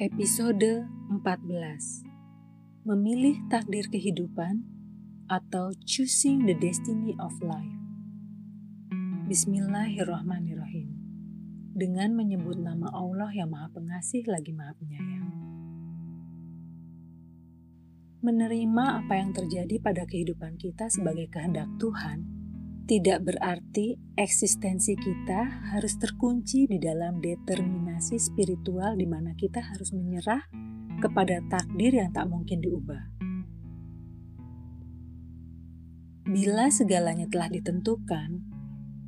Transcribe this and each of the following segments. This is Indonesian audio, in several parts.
Episode 14 Memilih takdir kehidupan atau Choosing the Destiny of Life. Bismillahirrahmanirrahim. Dengan menyebut nama Allah yang maha pengasih lagi maha penyayang. Menerima apa yang terjadi pada kehidupan kita sebagai kehendak Tuhan tidak berarti eksistensi kita harus terkunci di dalam determinasi spiritual di mana kita harus menyerah kepada takdir yang tak mungkin diubah. Bila segalanya telah ditentukan,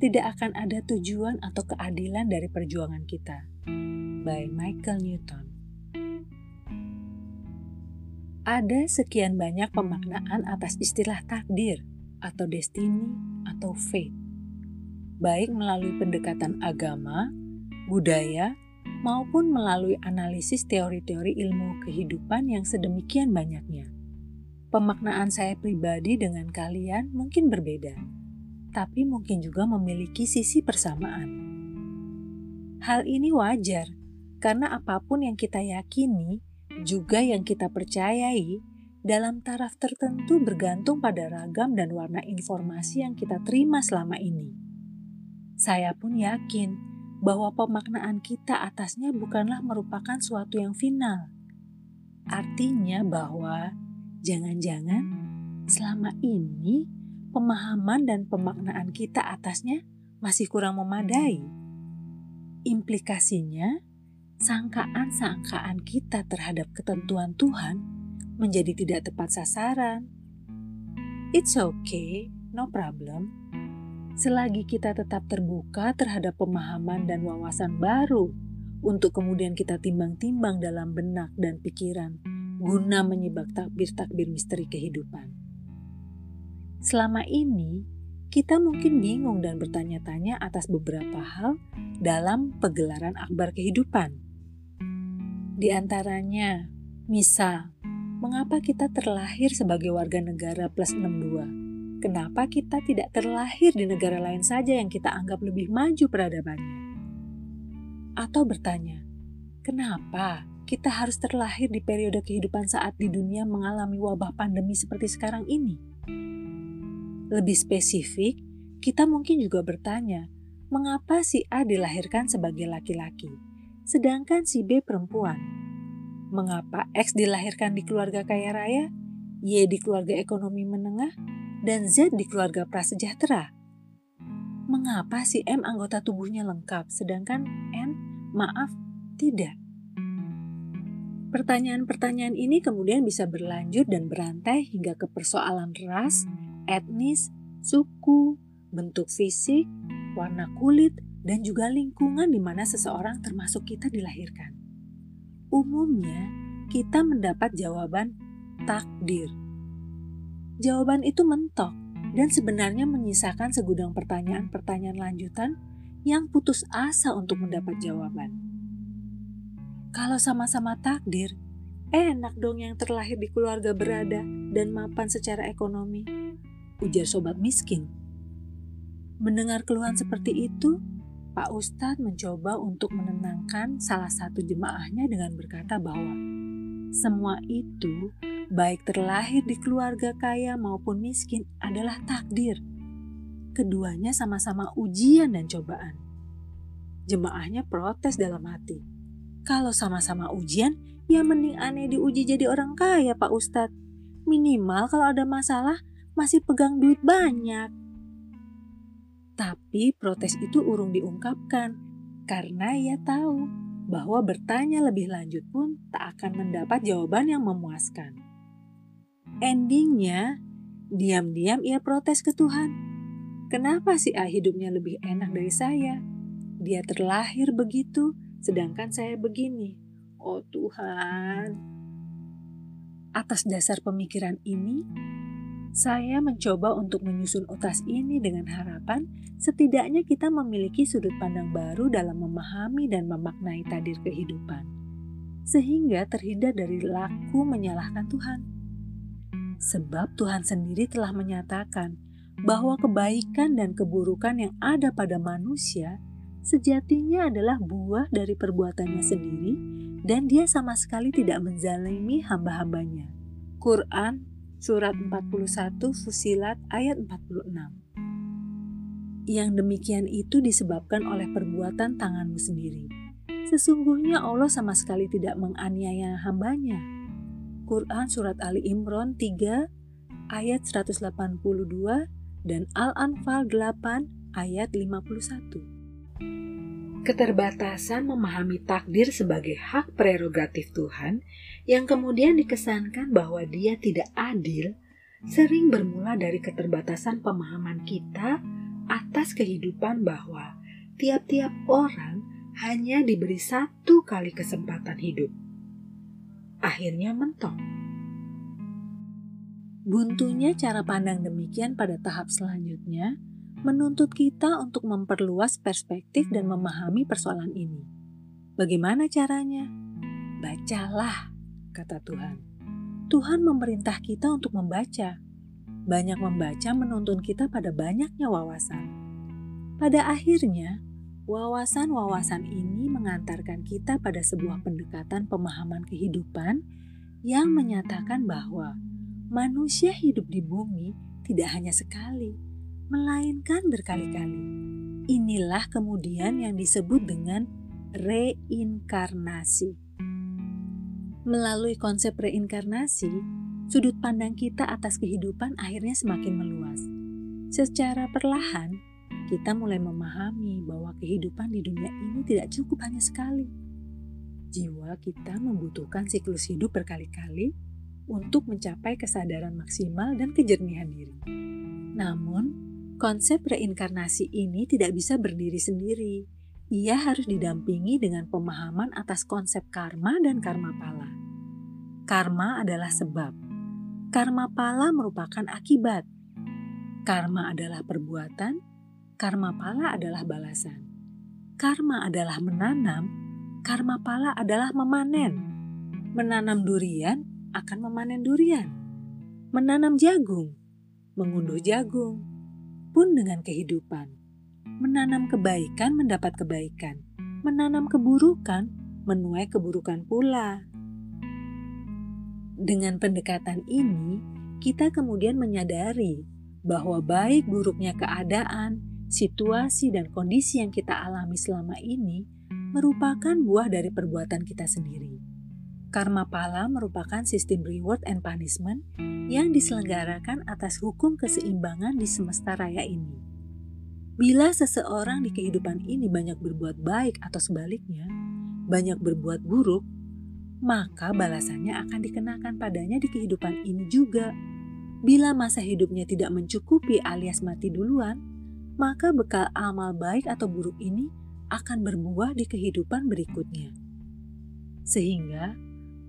tidak akan ada tujuan atau keadilan dari perjuangan kita. By Michael Newton. Ada sekian banyak pemaknaan atas istilah takdir atau destiny atau fate, baik melalui pendekatan agama, budaya, maupun melalui analisis teori-teori ilmu kehidupan yang sedemikian banyaknya. Pemaknaan saya pribadi dengan kalian mungkin berbeda, tapi mungkin juga memiliki sisi persamaan. Hal ini wajar karena apa pun yang kita yakini, juga yang kita percayai, dalam taraf tertentu bergantung pada ragam dan warna informasi yang kita terima selama ini. Saya pun yakin bahwa pemaknaan kita atasnya bukanlah merupakan suatu yang final. Artinya bahwa jangan-jangan selama ini pemahaman dan pemaknaan kita atasnya masih kurang memadai. Implikasinya, sangkaan-sangkaan kita terhadap ketentuan Tuhan menjadi tidak tepat sasaran. It's okay, no problem. Selagi kita tetap terbuka terhadap pemahaman dan wawasan baru untuk kemudian kita timbang-timbang dalam benak dan pikiran guna menyibak takbir-takbir misteri kehidupan. Selama ini, kita mungkin bingung dan bertanya-tanya atas beberapa hal dalam pegelaran akbar kehidupan. Di antaranya, misal, mengapa kita terlahir sebagai warga negara plus 62? Kenapa kita tidak terlahir di negara lain saja yang kita anggap lebih maju peradabannya? Atau bertanya, kenapa kita harus terlahir di periode kehidupan saat di dunia mengalami wabah pandemi seperti sekarang ini? Lebih spesifik, kita mungkin juga bertanya, mengapa si A dilahirkan sebagai laki-laki, sedangkan si B perempuan? mengapa X dilahirkan di keluarga kaya raya, Y di keluarga ekonomi menengah, dan Z di keluarga prasejahtera? Mengapa si M anggota tubuhnya lengkap, sedangkan N, maaf, tidak? Pertanyaan-pertanyaan ini kemudian bisa berlanjut dan berantai hingga ke persoalan ras, etnis, suku, bentuk fisik, warna kulit, dan juga lingkungan di mana seseorang termasuk kita dilahirkan umumnya kita mendapat jawaban takdir. Jawaban itu mentok dan sebenarnya menyisakan segudang pertanyaan-pertanyaan lanjutan yang putus asa untuk mendapat jawaban. Kalau sama-sama takdir, enak dong yang terlahir di keluarga berada dan mapan secara ekonomi, ujar sobat miskin. Mendengar keluhan seperti itu, Pak Ustadz mencoba untuk menenangkan salah satu jemaahnya dengan berkata bahwa semua itu, baik terlahir di keluarga kaya maupun miskin, adalah takdir. Keduanya sama-sama ujian dan cobaan. Jemaahnya protes dalam hati. Kalau sama-sama ujian, ya mending aneh diuji jadi orang kaya, Pak Ustadz. Minimal kalau ada masalah, masih pegang duit banyak. Tapi protes itu urung diungkapkan karena ia tahu bahwa bertanya lebih lanjut pun tak akan mendapat jawaban yang memuaskan. Endingnya, diam-diam ia protes ke Tuhan. Kenapa si A hidupnya lebih enak dari saya? Dia terlahir begitu, sedangkan saya begini. Oh Tuhan. Atas dasar pemikiran ini, saya mencoba untuk menyusun utas ini dengan harapan setidaknya kita memiliki sudut pandang baru dalam memahami dan memaknai tadir kehidupan, sehingga terhindar dari laku menyalahkan Tuhan. Sebab Tuhan sendiri telah menyatakan bahwa kebaikan dan keburukan yang ada pada manusia sejatinya adalah buah dari perbuatannya sendiri dan dia sama sekali tidak menzalimi hamba-hambanya. Quran surat 41 Fusilat ayat 46 Yang demikian itu disebabkan oleh perbuatan tanganmu sendiri. Sesungguhnya Allah sama sekali tidak menganiaya hambanya. Quran Surat Ali Imran 3 ayat 182 dan Al-Anfal 8 ayat 51. Keterbatasan memahami takdir sebagai hak prerogatif Tuhan yang kemudian dikesankan bahwa dia tidak adil sering bermula dari keterbatasan pemahaman kita atas kehidupan bahwa tiap-tiap orang hanya diberi satu kali kesempatan hidup. Akhirnya mentok. Buntunya cara pandang demikian pada tahap selanjutnya menuntut kita untuk memperluas perspektif dan memahami persoalan ini. Bagaimana caranya? Bacalah, kata Tuhan. Tuhan memerintah kita untuk membaca. Banyak membaca menuntun kita pada banyaknya wawasan. Pada akhirnya, wawasan-wawasan ini mengantarkan kita pada sebuah pendekatan pemahaman kehidupan yang menyatakan bahwa manusia hidup di bumi tidak hanya sekali, melainkan berkali-kali. Inilah kemudian yang disebut dengan reinkarnasi. Melalui konsep reinkarnasi, sudut pandang kita atas kehidupan akhirnya semakin meluas. Secara perlahan, kita mulai memahami bahwa kehidupan di dunia ini tidak cukup hanya sekali. Jiwa kita membutuhkan siklus hidup berkali-kali untuk mencapai kesadaran maksimal dan kejernihan diri. Namun, konsep reinkarnasi ini tidak bisa berdiri sendiri. Ia harus didampingi dengan pemahaman atas konsep karma dan karma pala. Karma adalah sebab. Karma pala merupakan akibat. Karma adalah perbuatan, karma pala adalah balasan. Karma adalah menanam, karma pala adalah memanen. Menanam durian akan memanen durian, menanam jagung, mengunduh jagung, pun dengan kehidupan. Menanam kebaikan mendapat kebaikan, menanam keburukan menuai keburukan pula. Dengan pendekatan ini, kita kemudian menyadari bahwa baik buruknya keadaan, situasi, dan kondisi yang kita alami selama ini merupakan buah dari perbuatan kita sendiri. Karma pala merupakan sistem reward and punishment yang diselenggarakan atas hukum keseimbangan di semesta raya ini. Bila seseorang di kehidupan ini banyak berbuat baik atau sebaliknya, banyak berbuat buruk, maka balasannya akan dikenakan padanya di kehidupan ini juga. Bila masa hidupnya tidak mencukupi alias mati duluan, maka bekal amal baik atau buruk ini akan berbuah di kehidupan berikutnya. Sehingga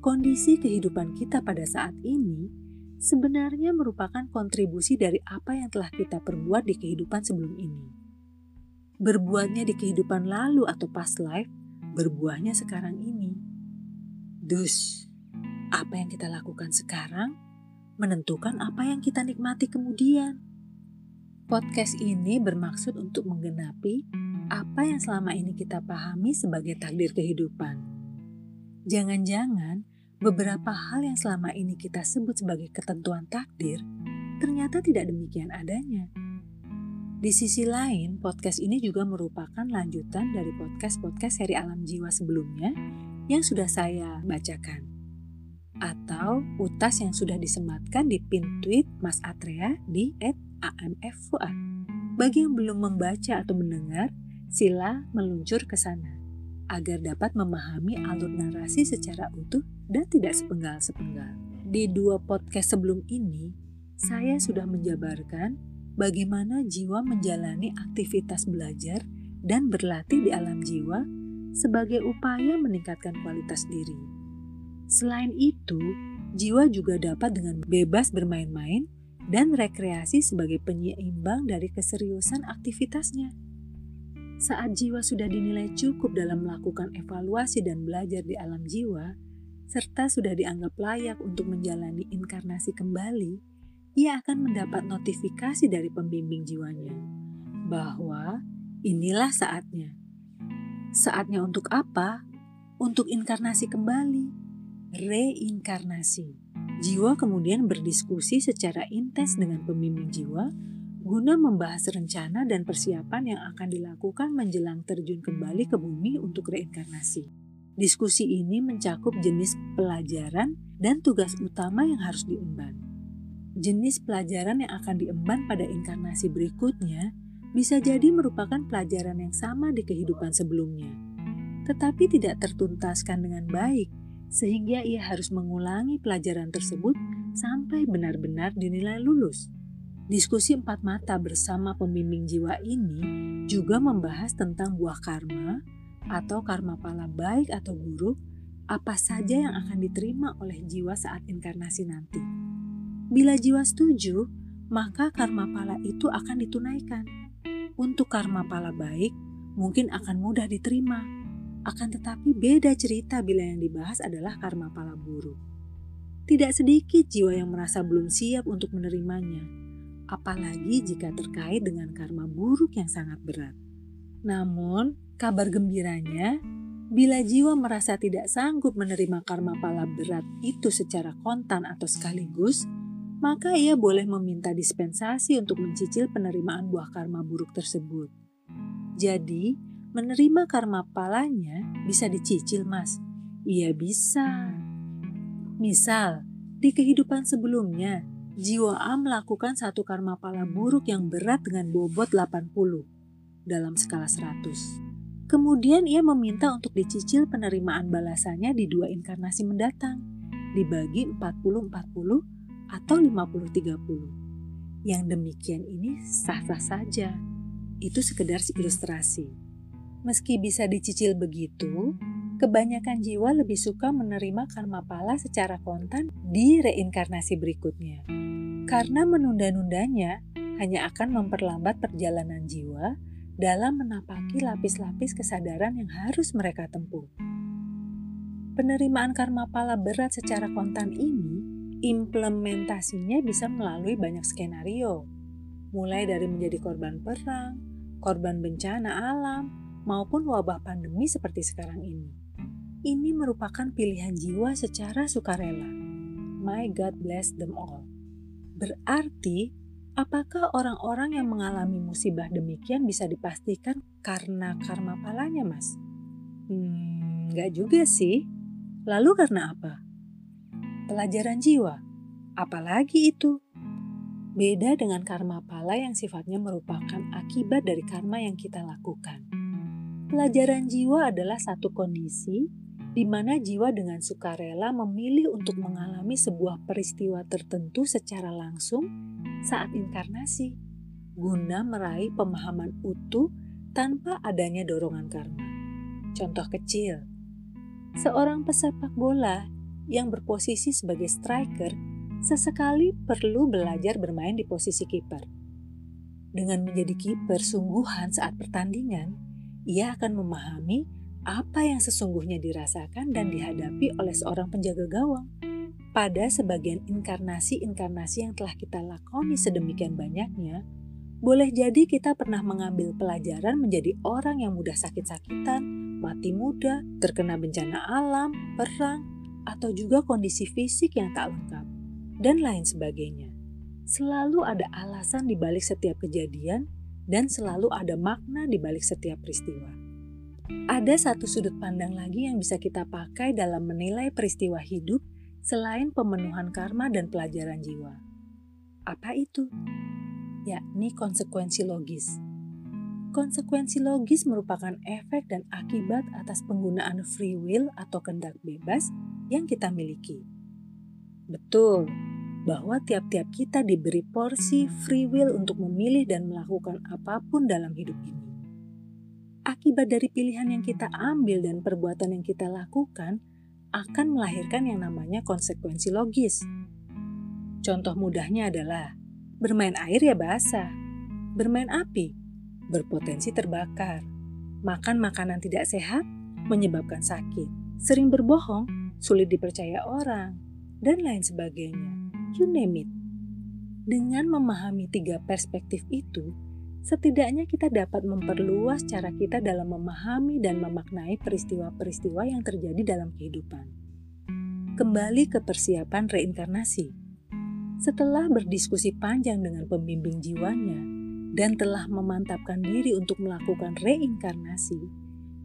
Kondisi kehidupan kita pada saat ini sebenarnya merupakan kontribusi dari apa yang telah kita perbuat di kehidupan sebelum ini. Berbuatnya di kehidupan lalu atau past life, berbuahnya sekarang ini. Dus, apa yang kita lakukan sekarang menentukan apa yang kita nikmati kemudian. Podcast ini bermaksud untuk menggenapi apa yang selama ini kita pahami sebagai takdir kehidupan. Jangan-jangan beberapa hal yang selama ini kita sebut sebagai ketentuan takdir ternyata tidak demikian adanya. Di sisi lain, podcast ini juga merupakan lanjutan dari podcast-podcast seri Alam Jiwa sebelumnya yang sudah saya bacakan. Atau utas yang sudah disematkan di pin tweet Mas Atrea di @amffuad. Bagi yang belum membaca atau mendengar, sila meluncur ke sana agar dapat memahami alur narasi secara utuh dan tidak sepenggal-sepenggal. Di dua podcast sebelum ini, saya sudah menjabarkan bagaimana jiwa menjalani aktivitas belajar dan berlatih di alam jiwa sebagai upaya meningkatkan kualitas diri. Selain itu, jiwa juga dapat dengan bebas bermain-main dan rekreasi sebagai penyeimbang dari keseriusan aktivitasnya. Saat jiwa sudah dinilai cukup dalam melakukan evaluasi dan belajar di alam jiwa, serta sudah dianggap layak untuk menjalani inkarnasi kembali, ia akan mendapat notifikasi dari pembimbing jiwanya bahwa inilah saatnya. Saatnya untuk apa? untuk inkarnasi kembali, reinkarnasi. Jiwa kemudian berdiskusi secara intens dengan pembimbing jiwa guna membahas rencana dan persiapan yang akan dilakukan menjelang terjun kembali ke bumi untuk reinkarnasi. Diskusi ini mencakup jenis pelajaran dan tugas utama yang harus diemban. Jenis pelajaran yang akan diemban pada inkarnasi berikutnya bisa jadi merupakan pelajaran yang sama di kehidupan sebelumnya, tetapi tidak tertuntaskan dengan baik, sehingga ia harus mengulangi pelajaran tersebut sampai benar-benar dinilai lulus. Diskusi empat mata bersama pembimbing jiwa ini juga membahas tentang buah karma atau karma pala baik atau buruk, apa saja yang akan diterima oleh jiwa saat inkarnasi nanti. Bila jiwa setuju, maka karma pala itu akan ditunaikan. Untuk karma pala baik, mungkin akan mudah diterima. Akan tetapi beda cerita bila yang dibahas adalah karma pala buruk. Tidak sedikit jiwa yang merasa belum siap untuk menerimanya apalagi jika terkait dengan karma buruk yang sangat berat. Namun, kabar gembiranya, bila jiwa merasa tidak sanggup menerima karma pala berat itu secara kontan atau sekaligus, maka ia boleh meminta dispensasi untuk mencicil penerimaan buah karma buruk tersebut. Jadi, menerima karma palanya bisa dicicil, Mas. Iya bisa. Misal, di kehidupan sebelumnya, jiwa A melakukan satu karma pala buruk yang berat dengan bobot 80 dalam skala 100. Kemudian ia meminta untuk dicicil penerimaan balasannya di dua inkarnasi mendatang, dibagi 40-40 atau 50-30. Yang demikian ini sah-sah saja. Itu sekedar ilustrasi. Meski bisa dicicil begitu, kebanyakan jiwa lebih suka menerima karma pala secara kontan di reinkarnasi berikutnya. Karena menunda-nundanya hanya akan memperlambat perjalanan jiwa dalam menapaki lapis-lapis kesadaran yang harus mereka tempuh. Penerimaan karma pala berat secara kontan ini, implementasinya bisa melalui banyak skenario, mulai dari menjadi korban perang, korban bencana alam, maupun wabah pandemi seperti sekarang ini ini merupakan pilihan jiwa secara sukarela. My God bless them all. Berarti, apakah orang-orang yang mengalami musibah demikian bisa dipastikan karena karma palanya, Mas? Hmm, nggak juga sih. Lalu karena apa? Pelajaran jiwa. Apalagi itu? Beda dengan karma pala yang sifatnya merupakan akibat dari karma yang kita lakukan. Pelajaran jiwa adalah satu kondisi di mana jiwa dengan sukarela memilih untuk mengalami sebuah peristiwa tertentu secara langsung saat inkarnasi, guna meraih pemahaman utuh tanpa adanya dorongan karma. Contoh kecil, seorang pesepak bola yang berposisi sebagai striker sesekali perlu belajar bermain di posisi kiper. Dengan menjadi kiper sungguhan saat pertandingan, ia akan memahami apa yang sesungguhnya dirasakan dan dihadapi oleh seorang penjaga gawang. Pada sebagian inkarnasi-inkarnasi yang telah kita lakoni sedemikian banyaknya, boleh jadi kita pernah mengambil pelajaran menjadi orang yang mudah sakit-sakitan, mati muda, terkena bencana alam, perang, atau juga kondisi fisik yang tak lengkap, dan lain sebagainya. Selalu ada alasan di balik setiap kejadian, dan selalu ada makna di balik setiap peristiwa. Ada satu sudut pandang lagi yang bisa kita pakai dalam menilai peristiwa hidup selain pemenuhan karma dan pelajaran jiwa. Apa itu? Yakni konsekuensi logis. Konsekuensi logis merupakan efek dan akibat atas penggunaan free will atau kendak bebas yang kita miliki. Betul, bahwa tiap-tiap kita diberi porsi free will untuk memilih dan melakukan apa pun dalam hidup ini akibat dari pilihan yang kita ambil dan perbuatan yang kita lakukan akan melahirkan yang namanya konsekuensi logis. Contoh mudahnya adalah bermain air ya basah, bermain api berpotensi terbakar, makan makanan tidak sehat menyebabkan sakit, sering berbohong sulit dipercaya orang, dan lain sebagainya. You name it. Dengan memahami tiga perspektif itu, setidaknya kita dapat memperluas cara kita dalam memahami dan memaknai peristiwa-peristiwa yang terjadi dalam kehidupan. Kembali ke persiapan reinkarnasi. Setelah berdiskusi panjang dengan pembimbing jiwanya dan telah memantapkan diri untuk melakukan reinkarnasi,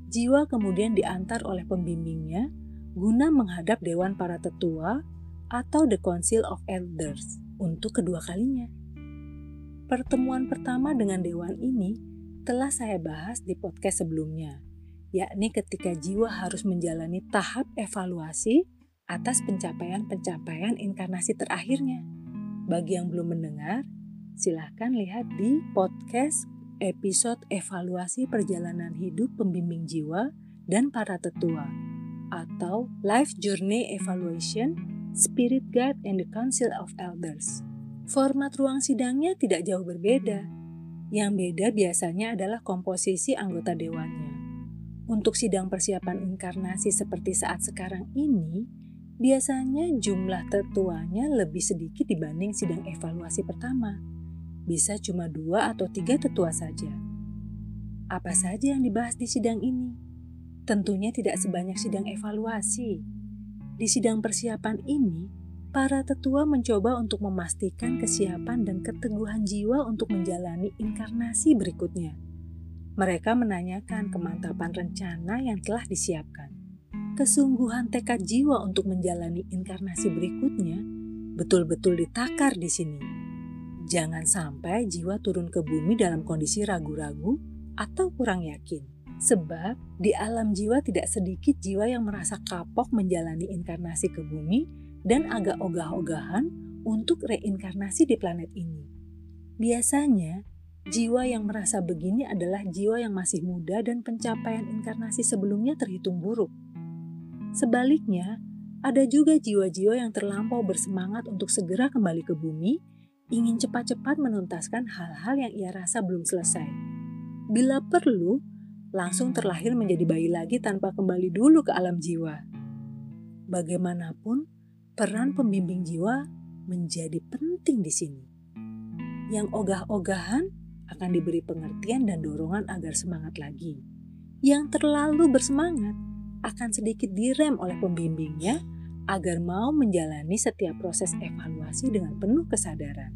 jiwa kemudian diantar oleh pembimbingnya guna menghadap dewan para tetua atau The Council of Elders untuk kedua kalinya. Pertemuan pertama dengan dewan ini telah saya bahas di podcast sebelumnya, yakni ketika jiwa harus menjalani tahap evaluasi atas pencapaian-pencapaian inkarnasi terakhirnya. Bagi yang belum mendengar, silahkan lihat di podcast episode evaluasi perjalanan hidup pembimbing jiwa dan para tetua atau Life Journey Evaluation, Spirit Guide and the Council of Elders. Format ruang sidangnya tidak jauh berbeda. Yang beda biasanya adalah komposisi anggota dewannya. Untuk sidang persiapan inkarnasi seperti saat sekarang ini, biasanya jumlah tetuanya lebih sedikit dibanding sidang evaluasi pertama. Bisa cuma dua atau tiga tetua saja. Apa saja yang dibahas di sidang ini? Tentunya tidak sebanyak sidang evaluasi. Di sidang persiapan ini, para tetua mencoba untuk memastikan kesiapan dan keteguhan jiwa untuk menjalani inkarnasi berikutnya. Mereka menanyakan kemantapan rencana yang telah disiapkan. Kesungguhan tekad jiwa untuk menjalani inkarnasi berikutnya betul-betul ditakar di sini. Jangan sampai jiwa turun ke bumi dalam kondisi ragu-ragu atau kurang yakin. Sebab di alam jiwa tidak sedikit jiwa yang merasa kapok menjalani inkarnasi ke bumi dan agak ogah-ogahan untuk reinkarnasi di planet ini. Biasanya, jiwa yang merasa begini adalah jiwa yang masih muda dan pencapaian inkarnasi sebelumnya terhitung buruk. Sebaliknya, ada juga jiwa-jiwa yang terlampau bersemangat untuk segera kembali ke bumi, ingin cepat-cepat menuntaskan hal-hal yang ia rasa belum selesai. Bila perlu, langsung terlahir menjadi bayi lagi tanpa kembali dulu ke alam jiwa. Bagaimanapun, peran pembimbing jiwa menjadi penting di sini. Yang ogah-ogahan akan diberi pengertian dan dorongan agar semangat lagi. Yang terlalu bersemangat akan sedikit direm oleh pembimbingnya agar mau menjalani setiap proses evaluasi dengan penuh kesadaran.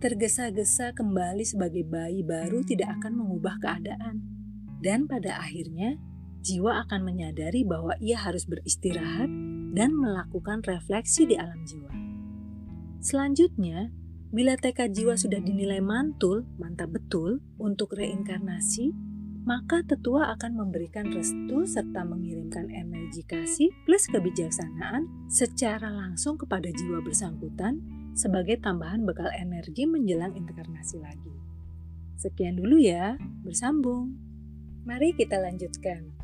Tergesa-gesa kembali sebagai bayi baru tidak akan mengubah keadaan, dan pada akhirnya jiwa akan menyadari bahwa ia harus beristirahat dan melakukan refleksi di alam jiwa. Selanjutnya, bila tekad jiwa sudah dinilai mantul, mantap betul untuk reinkarnasi, maka tetua akan memberikan restu serta mengirimkan energi kasih plus kebijaksanaan secara langsung kepada jiwa bersangkutan sebagai tambahan bekal energi menjelang inkarnasi lagi. Sekian dulu ya, bersambung. Mari kita lanjutkan.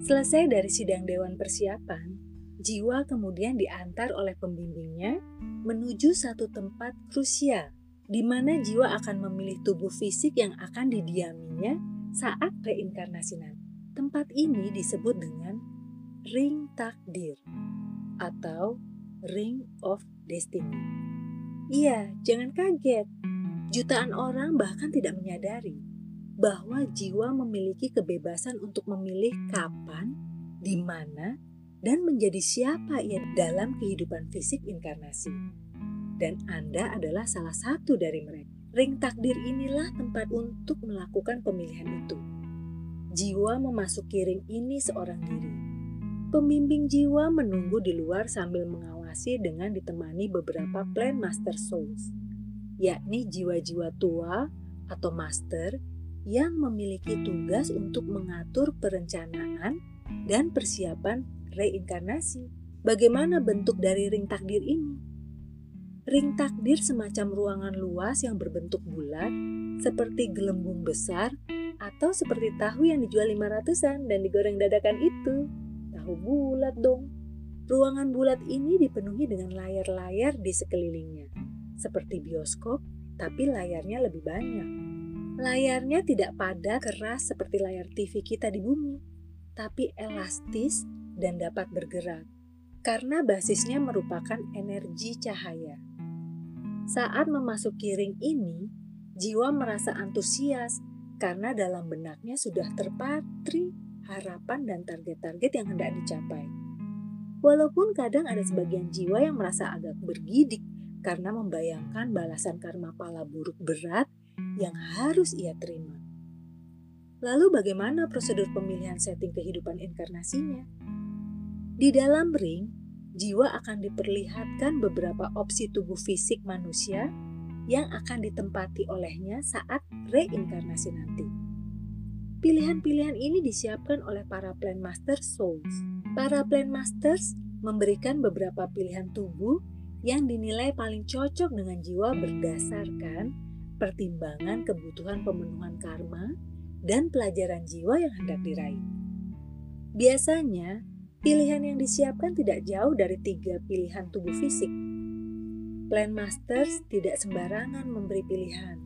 Selesai dari sidang dewan persiapan, jiwa kemudian diantar oleh pembimbingnya menuju satu tempat krusial di mana jiwa akan memilih tubuh fisik yang akan didiaminya saat reinkarnasi nanti. Tempat ini disebut dengan ring takdir atau ring of destiny. Iya, jangan kaget. Jutaan orang bahkan tidak menyadari bahwa jiwa memiliki kebebasan untuk memilih kapan, di mana, dan menjadi siapa ia dalam kehidupan fisik inkarnasi. Dan Anda adalah salah satu dari mereka. Ring takdir inilah tempat untuk melakukan pemilihan itu. Jiwa memasuki ring ini seorang diri. Pembimbing jiwa menunggu di luar sambil mengawasi dengan ditemani beberapa plan master souls, yakni jiwa-jiwa tua atau master yang memiliki tugas untuk mengatur perencanaan dan persiapan reinkarnasi. Bagaimana bentuk dari ring takdir ini? Ring takdir semacam ruangan luas yang berbentuk bulat, seperti gelembung besar, atau seperti tahu yang dijual 500-an dan digoreng dadakan itu. Tahu bulat dong. Ruangan bulat ini dipenuhi dengan layar-layar di sekelilingnya, seperti bioskop, tapi layarnya lebih banyak. Layarnya tidak padat keras seperti layar TV kita di bumi, tapi elastis dan dapat bergerak karena basisnya merupakan energi cahaya. Saat memasuki ring ini, Jiwa merasa antusias karena dalam benaknya sudah terpatri harapan dan target-target yang hendak dicapai. Walaupun kadang ada sebagian jiwa yang merasa agak bergidik karena membayangkan balasan karma pala buruk berat yang harus ia terima. Lalu bagaimana prosedur pemilihan setting kehidupan inkarnasinya? Di dalam ring, jiwa akan diperlihatkan beberapa opsi tubuh fisik manusia yang akan ditempati olehnya saat reinkarnasi nanti. Pilihan-pilihan ini disiapkan oleh para Plan Master Souls. Para Plan Masters memberikan beberapa pilihan tubuh yang dinilai paling cocok dengan jiwa berdasarkan pertimbangan kebutuhan pemenuhan karma dan pelajaran jiwa yang hendak diraih. Biasanya, pilihan yang disiapkan tidak jauh dari tiga pilihan tubuh fisik. Plan Masters tidak sembarangan memberi pilihan.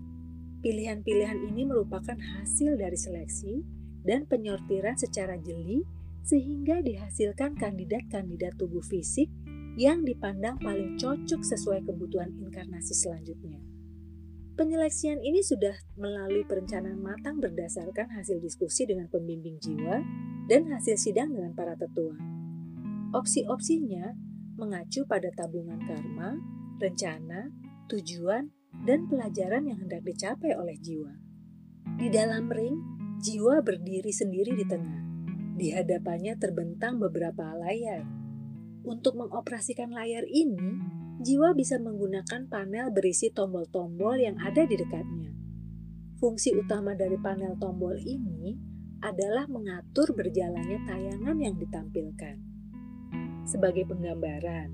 Pilihan-pilihan ini merupakan hasil dari seleksi dan penyortiran secara jeli sehingga dihasilkan kandidat-kandidat tubuh fisik yang dipandang paling cocok sesuai kebutuhan inkarnasi selanjutnya. Penyeleksian ini sudah melalui perencanaan matang berdasarkan hasil diskusi dengan pembimbing jiwa dan hasil sidang dengan para tetua. Opsi-opsinya mengacu pada tabungan karma, rencana, tujuan, dan pelajaran yang hendak dicapai oleh jiwa. Di dalam ring, jiwa berdiri sendiri di tengah. Di hadapannya terbentang beberapa layar. Untuk mengoperasikan layar ini, jiwa bisa menggunakan panel berisi tombol-tombol yang ada di dekatnya. Fungsi utama dari panel tombol ini adalah mengatur berjalannya tayangan yang ditampilkan. Sebagai penggambaran,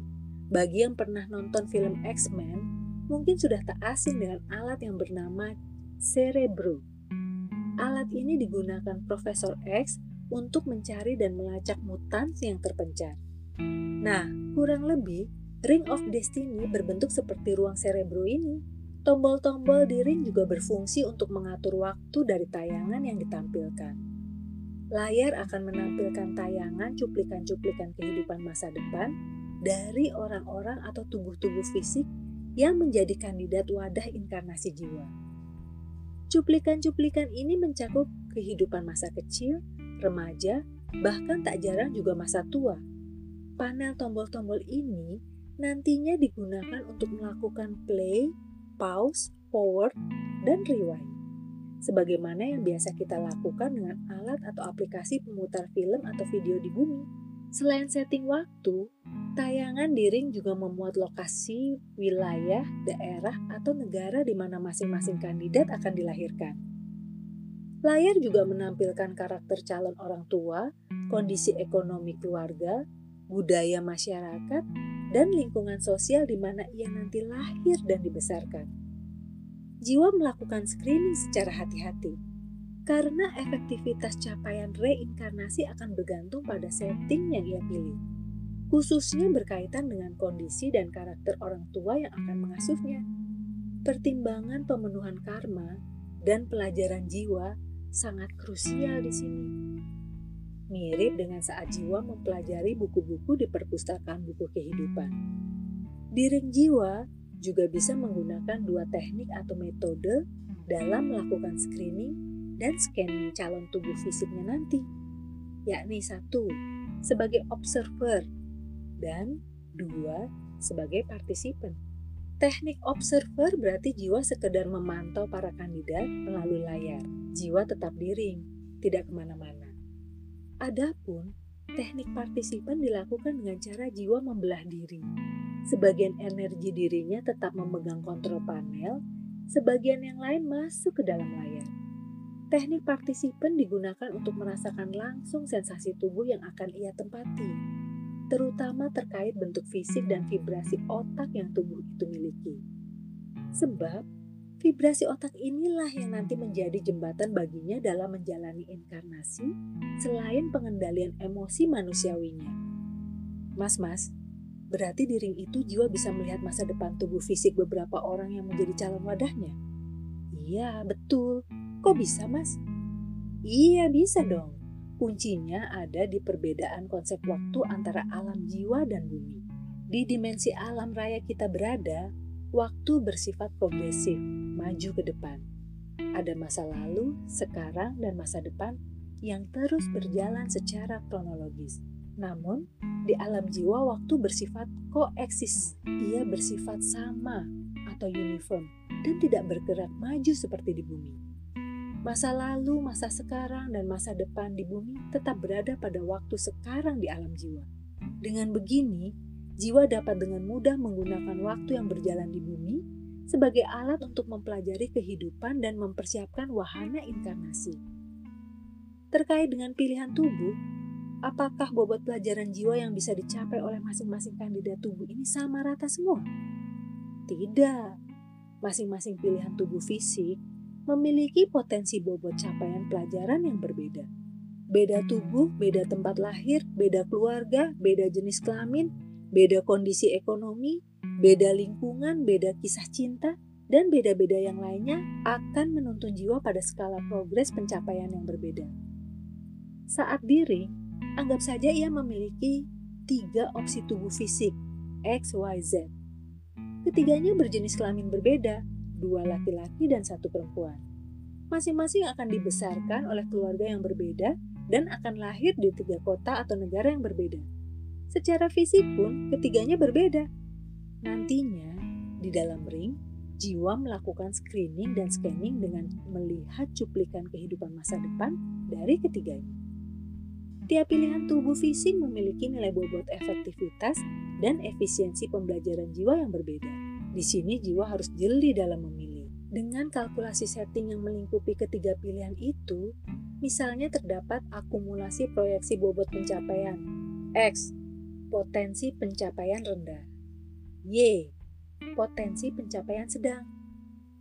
bagi yang pernah nonton film X-Men, mungkin sudah tak asing dengan alat yang bernama Cerebro. Alat ini digunakan Profesor X untuk mencari dan melacak mutan yang terpencar. Nah, kurang lebih Ring of Destiny berbentuk seperti ruang cerebro ini. Tombol-tombol di ring juga berfungsi untuk mengatur waktu dari tayangan yang ditampilkan. Layar akan menampilkan tayangan cuplikan-cuplikan kehidupan masa depan dari orang-orang atau tubuh-tubuh fisik yang menjadi kandidat wadah inkarnasi jiwa. Cuplikan-cuplikan ini mencakup kehidupan masa kecil, remaja, bahkan tak jarang juga masa tua. Panel tombol-tombol ini nantinya digunakan untuk melakukan play, pause, forward, dan rewind. Sebagaimana yang biasa kita lakukan dengan alat atau aplikasi pemutar film atau video di bumi. Selain setting waktu, tayangan di ring juga memuat lokasi, wilayah, daerah, atau negara di mana masing-masing kandidat akan dilahirkan. Layar juga menampilkan karakter calon orang tua, kondisi ekonomi keluarga, budaya masyarakat, dan lingkungan sosial di mana ia nanti lahir dan dibesarkan. Jiwa melakukan screening secara hati-hati karena efektivitas capaian reinkarnasi akan bergantung pada setting yang ia pilih, khususnya berkaitan dengan kondisi dan karakter orang tua yang akan mengasuhnya. Pertimbangan pemenuhan karma dan pelajaran jiwa sangat krusial di sini mirip dengan saat jiwa mempelajari buku-buku di perpustakaan buku kehidupan. Di ring jiwa juga bisa menggunakan dua teknik atau metode dalam melakukan screening dan scanning calon tubuh fisiknya nanti, yakni satu sebagai observer dan dua sebagai partisipan. Teknik observer berarti jiwa sekedar memantau para kandidat melalui layar. Jiwa tetap di ring, tidak ke mana-mana. Adapun teknik partisipan dilakukan dengan cara jiwa membelah diri. Sebagian energi dirinya tetap memegang kontrol panel, sebagian yang lain masuk ke dalam layar. Teknik partisipan digunakan untuk merasakan langsung sensasi tubuh yang akan ia tempati, terutama terkait bentuk fisik dan vibrasi otak yang tubuh itu miliki. Sebab, Vibrasi otak inilah yang nanti menjadi jembatan baginya dalam menjalani inkarnasi selain pengendalian emosi manusiawinya. Mas-mas, berarti di ring itu jiwa bisa melihat masa depan tubuh fisik beberapa orang yang menjadi calon wadahnya? Iya, betul. Kok bisa, mas? Iya, bisa dong. Kuncinya ada di perbedaan konsep waktu antara alam jiwa dan bumi. Di dimensi alam raya kita berada, waktu bersifat progresif, maju ke depan. Ada masa lalu, sekarang, dan masa depan yang terus berjalan secara kronologis. Namun, di alam jiwa waktu bersifat koeksis. Ia bersifat sama atau uniform dan tidak bergerak maju seperti di bumi. Masa lalu, masa sekarang, dan masa depan di bumi tetap berada pada waktu sekarang di alam jiwa. Dengan begini, jiwa dapat dengan mudah menggunakan waktu yang berjalan di bumi sebagai alat untuk mempelajari kehidupan dan mempersiapkan wahana inkarnasi. Terkait dengan pilihan tubuh, apakah bobot pelajaran jiwa yang bisa dicapai oleh masing-masing kandidat tubuh ini sama rata semua? Tidak. Masing-masing pilihan tubuh fisik memiliki potensi bobot capaian pelajaran yang berbeda. Beda tubuh, beda tempat lahir, beda keluarga, beda jenis kelamin, beda kondisi ekonomi, beda lingkungan, beda kisah cinta, dan beda-beda yang lainnya akan menuntun jiwa pada skala progres pencapaian yang berbeda. Saat diri, anggap saja ia memiliki tiga opsi tubuh fisik, X, Y, Z Ketiganya berjenis kelamin berbeda, dua laki-laki dan satu perempuan. Masing-masing akan dibesarkan oleh keluarga yang berbeda dan akan lahir di tiga kota atau negara yang berbeda. Secara fisik pun ketiganya berbeda. Nantinya, di dalam ring, jiwa melakukan screening dan scanning dengan melihat cuplikan kehidupan masa depan dari ketiganya. Tiap pilihan tubuh fisik memiliki nilai bobot efektivitas dan efisiensi pembelajaran jiwa yang berbeda. Di sini jiwa harus jeli dalam memilih. Dengan kalkulasi setting yang melingkupi ketiga pilihan itu, misalnya terdapat akumulasi proyeksi bobot pencapaian. X. Potensi pencapaian rendah. Y. Potensi pencapaian sedang.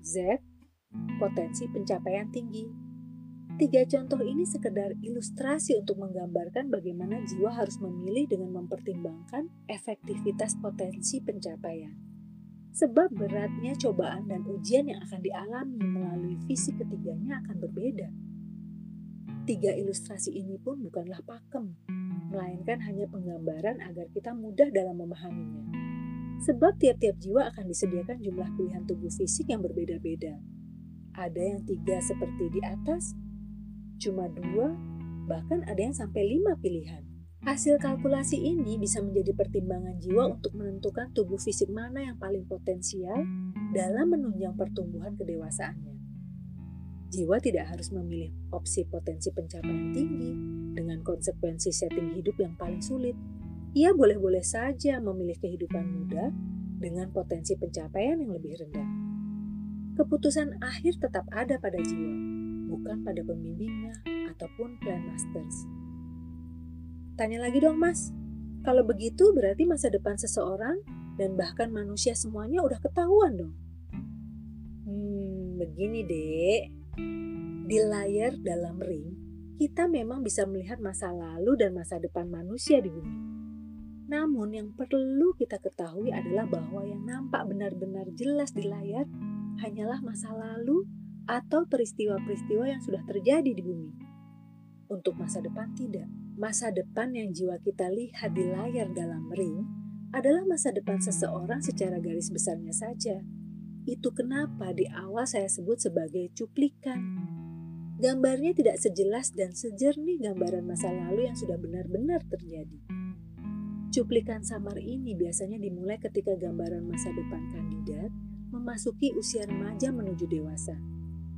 Z. Potensi pencapaian tinggi. Tiga contoh ini sekedar ilustrasi untuk menggambarkan bagaimana jiwa harus memilih dengan mempertimbangkan efektivitas potensi pencapaian. Sebab beratnya cobaan dan ujian yang akan dialami melalui fisik ketiganya akan berbeda. Tiga ilustrasi ini pun bukanlah pakem, melainkan hanya penggambaran agar kita mudah dalam memahaminya. Sebab tiap-tiap jiwa akan disediakan jumlah pilihan tubuh fisik yang berbeda-beda. Ada yang tiga seperti di atas, cuma dua, bahkan ada yang sampai lima pilihan. Hasil kalkulasi ini bisa menjadi pertimbangan jiwa untuk menentukan tubuh fisik mana yang paling potensial dalam menunjang pertumbuhan kedewasaannya. Jiwa tidak harus memilih opsi potensi pencapaian tinggi dengan konsekuensi setting hidup yang paling sulit. Ia boleh-boleh saja memilih kehidupan muda dengan potensi pencapaian yang lebih rendah. Keputusan akhir tetap ada pada jiwa, bukan pada pembimbingnya ataupun plan masters. Tanya lagi dong mas, kalau begitu berarti masa depan seseorang dan bahkan manusia semuanya udah ketahuan dong. Hmm, begini dek. Di layar dalam ring, kita memang bisa melihat masa lalu dan masa depan manusia di bumi. Namun yang perlu kita ketahui adalah bahwa yang nampak benar-benar jelas di layar hanyalah masa lalu atau peristiwa-peristiwa yang sudah terjadi di bumi. Untuk masa depan tidak. Masa depan yang jiwa kita lihat di layar dalam ring adalah masa depan seseorang secara garis besarnya saja. Itu kenapa di awal saya sebut sebagai cuplikan. Gambarnya tidak sejelas dan sejernih gambaran masa lalu yang sudah benar-benar terjadi. Cuplikan samar ini biasanya dimulai ketika gambaran masa depan kandidat memasuki usia remaja menuju dewasa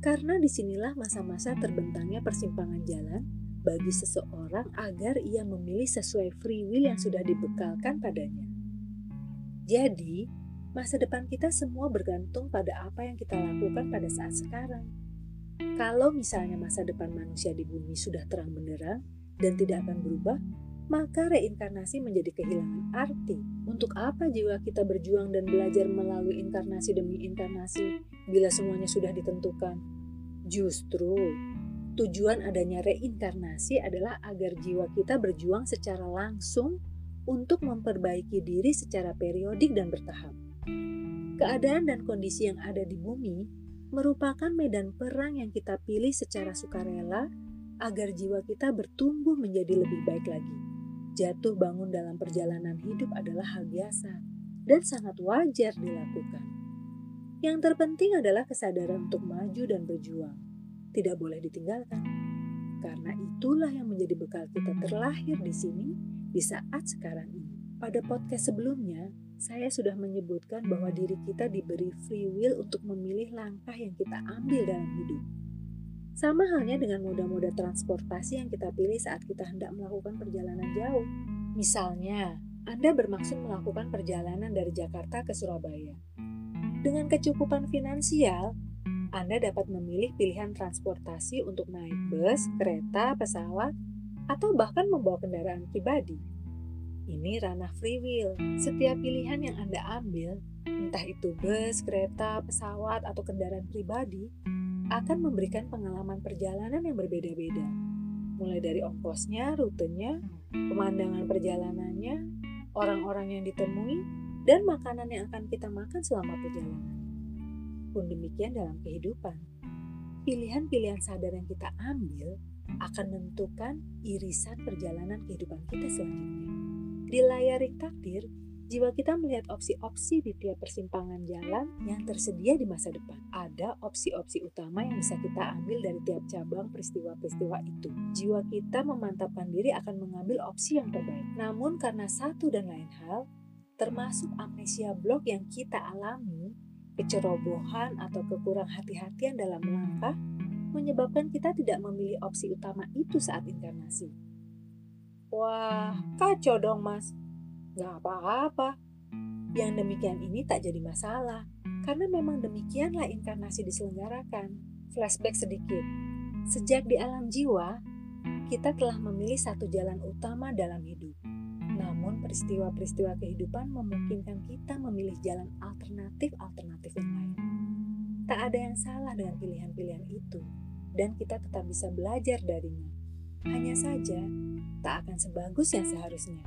karena di sinilah masa-masa terbentangnya persimpangan jalan bagi seseorang agar ia memilih sesuai free will yang sudah dibekalkan padanya. Jadi, masa depan kita semua bergantung pada apa yang kita lakukan pada saat sekarang. Kalau misalnya masa depan manusia di bumi sudah terang benderang dan tidak akan berubah, maka reinkarnasi menjadi kehilangan arti. Untuk apa jiwa kita berjuang dan belajar melalui inkarnasi demi inkarnasi bila semuanya sudah ditentukan? Justru tujuan adanya reinkarnasi adalah agar jiwa kita berjuang secara langsung untuk memperbaiki diri secara periodik dan bertahap. Keadaan dan kondisi yang ada di bumi merupakan medan perang yang kita pilih secara sukarela agar jiwa kita bertumbuh menjadi lebih baik lagi. Jatuh bangun dalam perjalanan hidup adalah hal biasa dan sangat wajar dilakukan. Yang terpenting adalah kesadaran untuk maju dan berjuang. Tidak boleh ditinggalkan. Karena itulah yang menjadi bekal kita terlahir di sini di saat sekarang ini. Pada podcast sebelumnya, saya sudah menyebutkan bahwa diri kita diberi free will untuk memilih langkah yang kita ambil dalam hidup. Sama halnya dengan moda-moda transportasi yang kita pilih saat kita hendak melakukan perjalanan jauh. Misalnya, Anda bermaksud melakukan perjalanan dari Jakarta ke Surabaya. Dengan kecukupan finansial, anda dapat memilih pilihan transportasi untuk naik bus, kereta, pesawat, atau bahkan membawa kendaraan pribadi. Ini ranah free will. Setiap pilihan yang Anda ambil, entah itu bus, kereta, pesawat, atau kendaraan pribadi, akan memberikan pengalaman perjalanan yang berbeda-beda. Mulai dari ongkosnya, rutenya, pemandangan perjalanannya, orang-orang yang ditemui, dan makanan yang akan kita makan selama perjalanan pun demikian dalam kehidupan. Pilihan-pilihan sadar yang kita ambil akan menentukan irisan perjalanan kehidupan kita selanjutnya. Di layar takdir, jiwa kita melihat opsi-opsi di tiap persimpangan jalan yang tersedia di masa depan. Ada opsi-opsi utama yang bisa kita ambil dari tiap cabang peristiwa-peristiwa itu. Jiwa kita memantapkan diri akan mengambil opsi yang terbaik. Namun karena satu dan lain hal, termasuk amnesia blok yang kita alami, kecerobohan atau kekurang hati-hatian dalam melangkah menyebabkan kita tidak memilih opsi utama itu saat inkarnasi. Wah, kacau dong mas. Gak apa-apa. Yang demikian ini tak jadi masalah, karena memang demikianlah inkarnasi diselenggarakan. Flashback sedikit. Sejak di alam jiwa, kita telah memilih satu jalan utama dalam hidup namun peristiwa-peristiwa kehidupan memungkinkan kita memilih jalan alternatif-alternatif yang lain. Tak ada yang salah dengan pilihan-pilihan itu, dan kita tetap bisa belajar darinya. Hanya saja, tak akan sebagus yang seharusnya.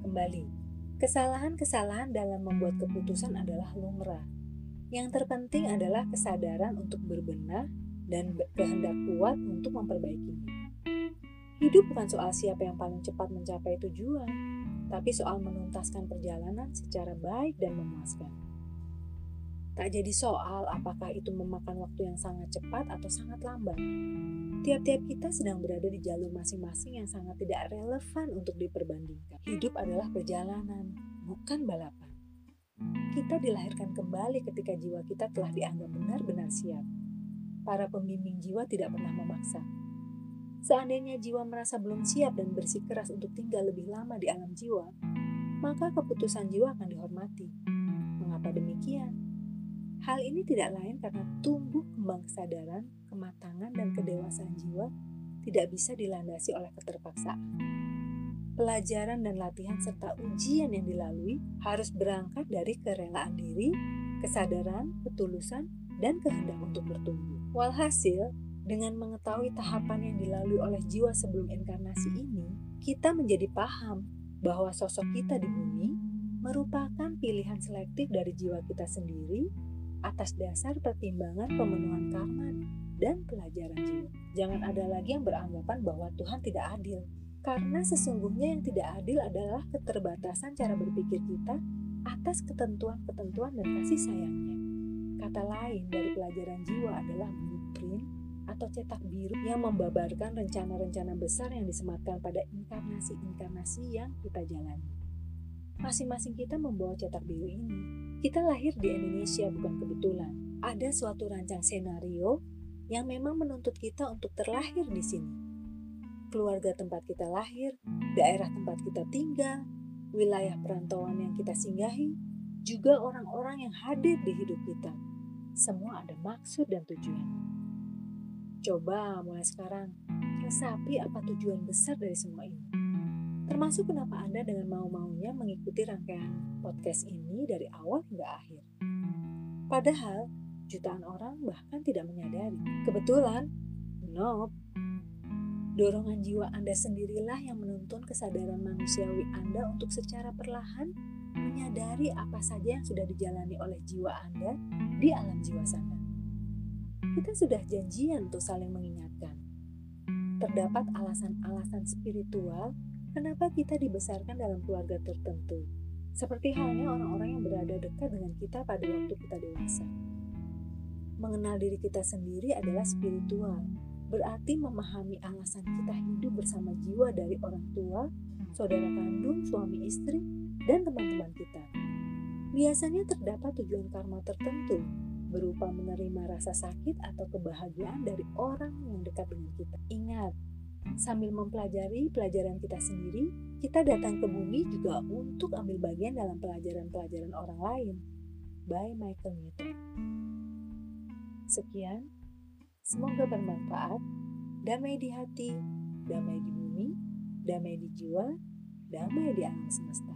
Kembali, kesalahan-kesalahan dalam membuat keputusan adalah lumrah. Yang terpenting adalah kesadaran untuk berbenah dan kehendak kuat untuk memperbaikinya. Hidup bukan soal siapa yang paling cepat mencapai tujuan, tapi soal menuntaskan perjalanan secara baik dan memuaskan. Tak jadi soal apakah itu memakan waktu yang sangat cepat atau sangat lambat. Tiap-tiap kita sedang berada di jalur masing-masing yang sangat tidak relevan untuk diperbandingkan. Hidup adalah perjalanan, bukan balapan. Kita dilahirkan kembali ketika jiwa kita telah dianggap benar-benar siap. Para pembimbing jiwa tidak pernah memaksa, Seandainya jiwa merasa belum siap dan bersikeras untuk tinggal lebih lama di alam jiwa, maka keputusan jiwa akan dihormati. Mengapa demikian? Hal ini tidak lain karena tumbuh kembang kesadaran, kematangan, dan kedewasaan jiwa tidak bisa dilandasi oleh keterpaksaan. Pelajaran dan latihan serta ujian yang dilalui harus berangkat dari kerelaan diri, kesadaran, ketulusan, dan kehendak untuk bertumbuh. Walhasil, dengan mengetahui tahapan yang dilalui oleh jiwa sebelum inkarnasi ini, kita menjadi paham bahwa sosok kita di bumi merupakan pilihan selektif dari jiwa kita sendiri atas dasar pertimbangan pemenuhan karma dan pelajaran jiwa. Jangan ada lagi yang beranggapan bahwa Tuhan tidak adil, karena sesungguhnya yang tidak adil adalah keterbatasan cara berpikir kita atas ketentuan-ketentuan dan kasih sayangnya. Kata lain dari pelajaran jiwa adalah blueprint atau cetak biru yang membabarkan rencana-rencana besar yang disematkan pada inkarnasi-inkarnasi yang kita jalani. Masing-masing kita membawa cetak biru ini. Kita lahir di Indonesia bukan kebetulan. Ada suatu rancang senario yang memang menuntut kita untuk terlahir di sini. Keluarga tempat kita lahir, daerah tempat kita tinggal, wilayah perantauan yang kita singgahi, juga orang-orang yang hadir di hidup kita. Semua ada maksud dan tujuan. Coba mulai sekarang, resapi apa tujuan besar dari semua ini. Termasuk kenapa Anda dengan mau-maunya mengikuti rangkaian podcast ini dari awal hingga akhir. Padahal, jutaan orang bahkan tidak menyadari. Kebetulan, nope. Dorongan jiwa Anda sendirilah yang menuntun kesadaran manusiawi Anda untuk secara perlahan menyadari apa saja yang sudah dijalani oleh jiwa Anda di alam jiwa sana kita sudah janjian untuk saling mengingatkan. Terdapat alasan-alasan spiritual kenapa kita dibesarkan dalam keluarga tertentu, seperti halnya orang-orang yang berada dekat dengan kita pada waktu kita dewasa. Mengenal diri kita sendiri adalah spiritual, berarti memahami alasan kita hidup bersama jiwa dari orang tua, saudara kandung, suami istri, dan teman-teman kita. Biasanya terdapat tujuan karma tertentu, berupa menerima rasa sakit atau kebahagiaan dari orang yang dekat dengan kita. Ingat, sambil mempelajari pelajaran kita sendiri, kita datang ke bumi juga untuk ambil bagian dalam pelajaran-pelajaran orang lain. By Michael Newton. Sekian, semoga bermanfaat. Damai di hati, damai di bumi, damai di jiwa, damai di alam semesta.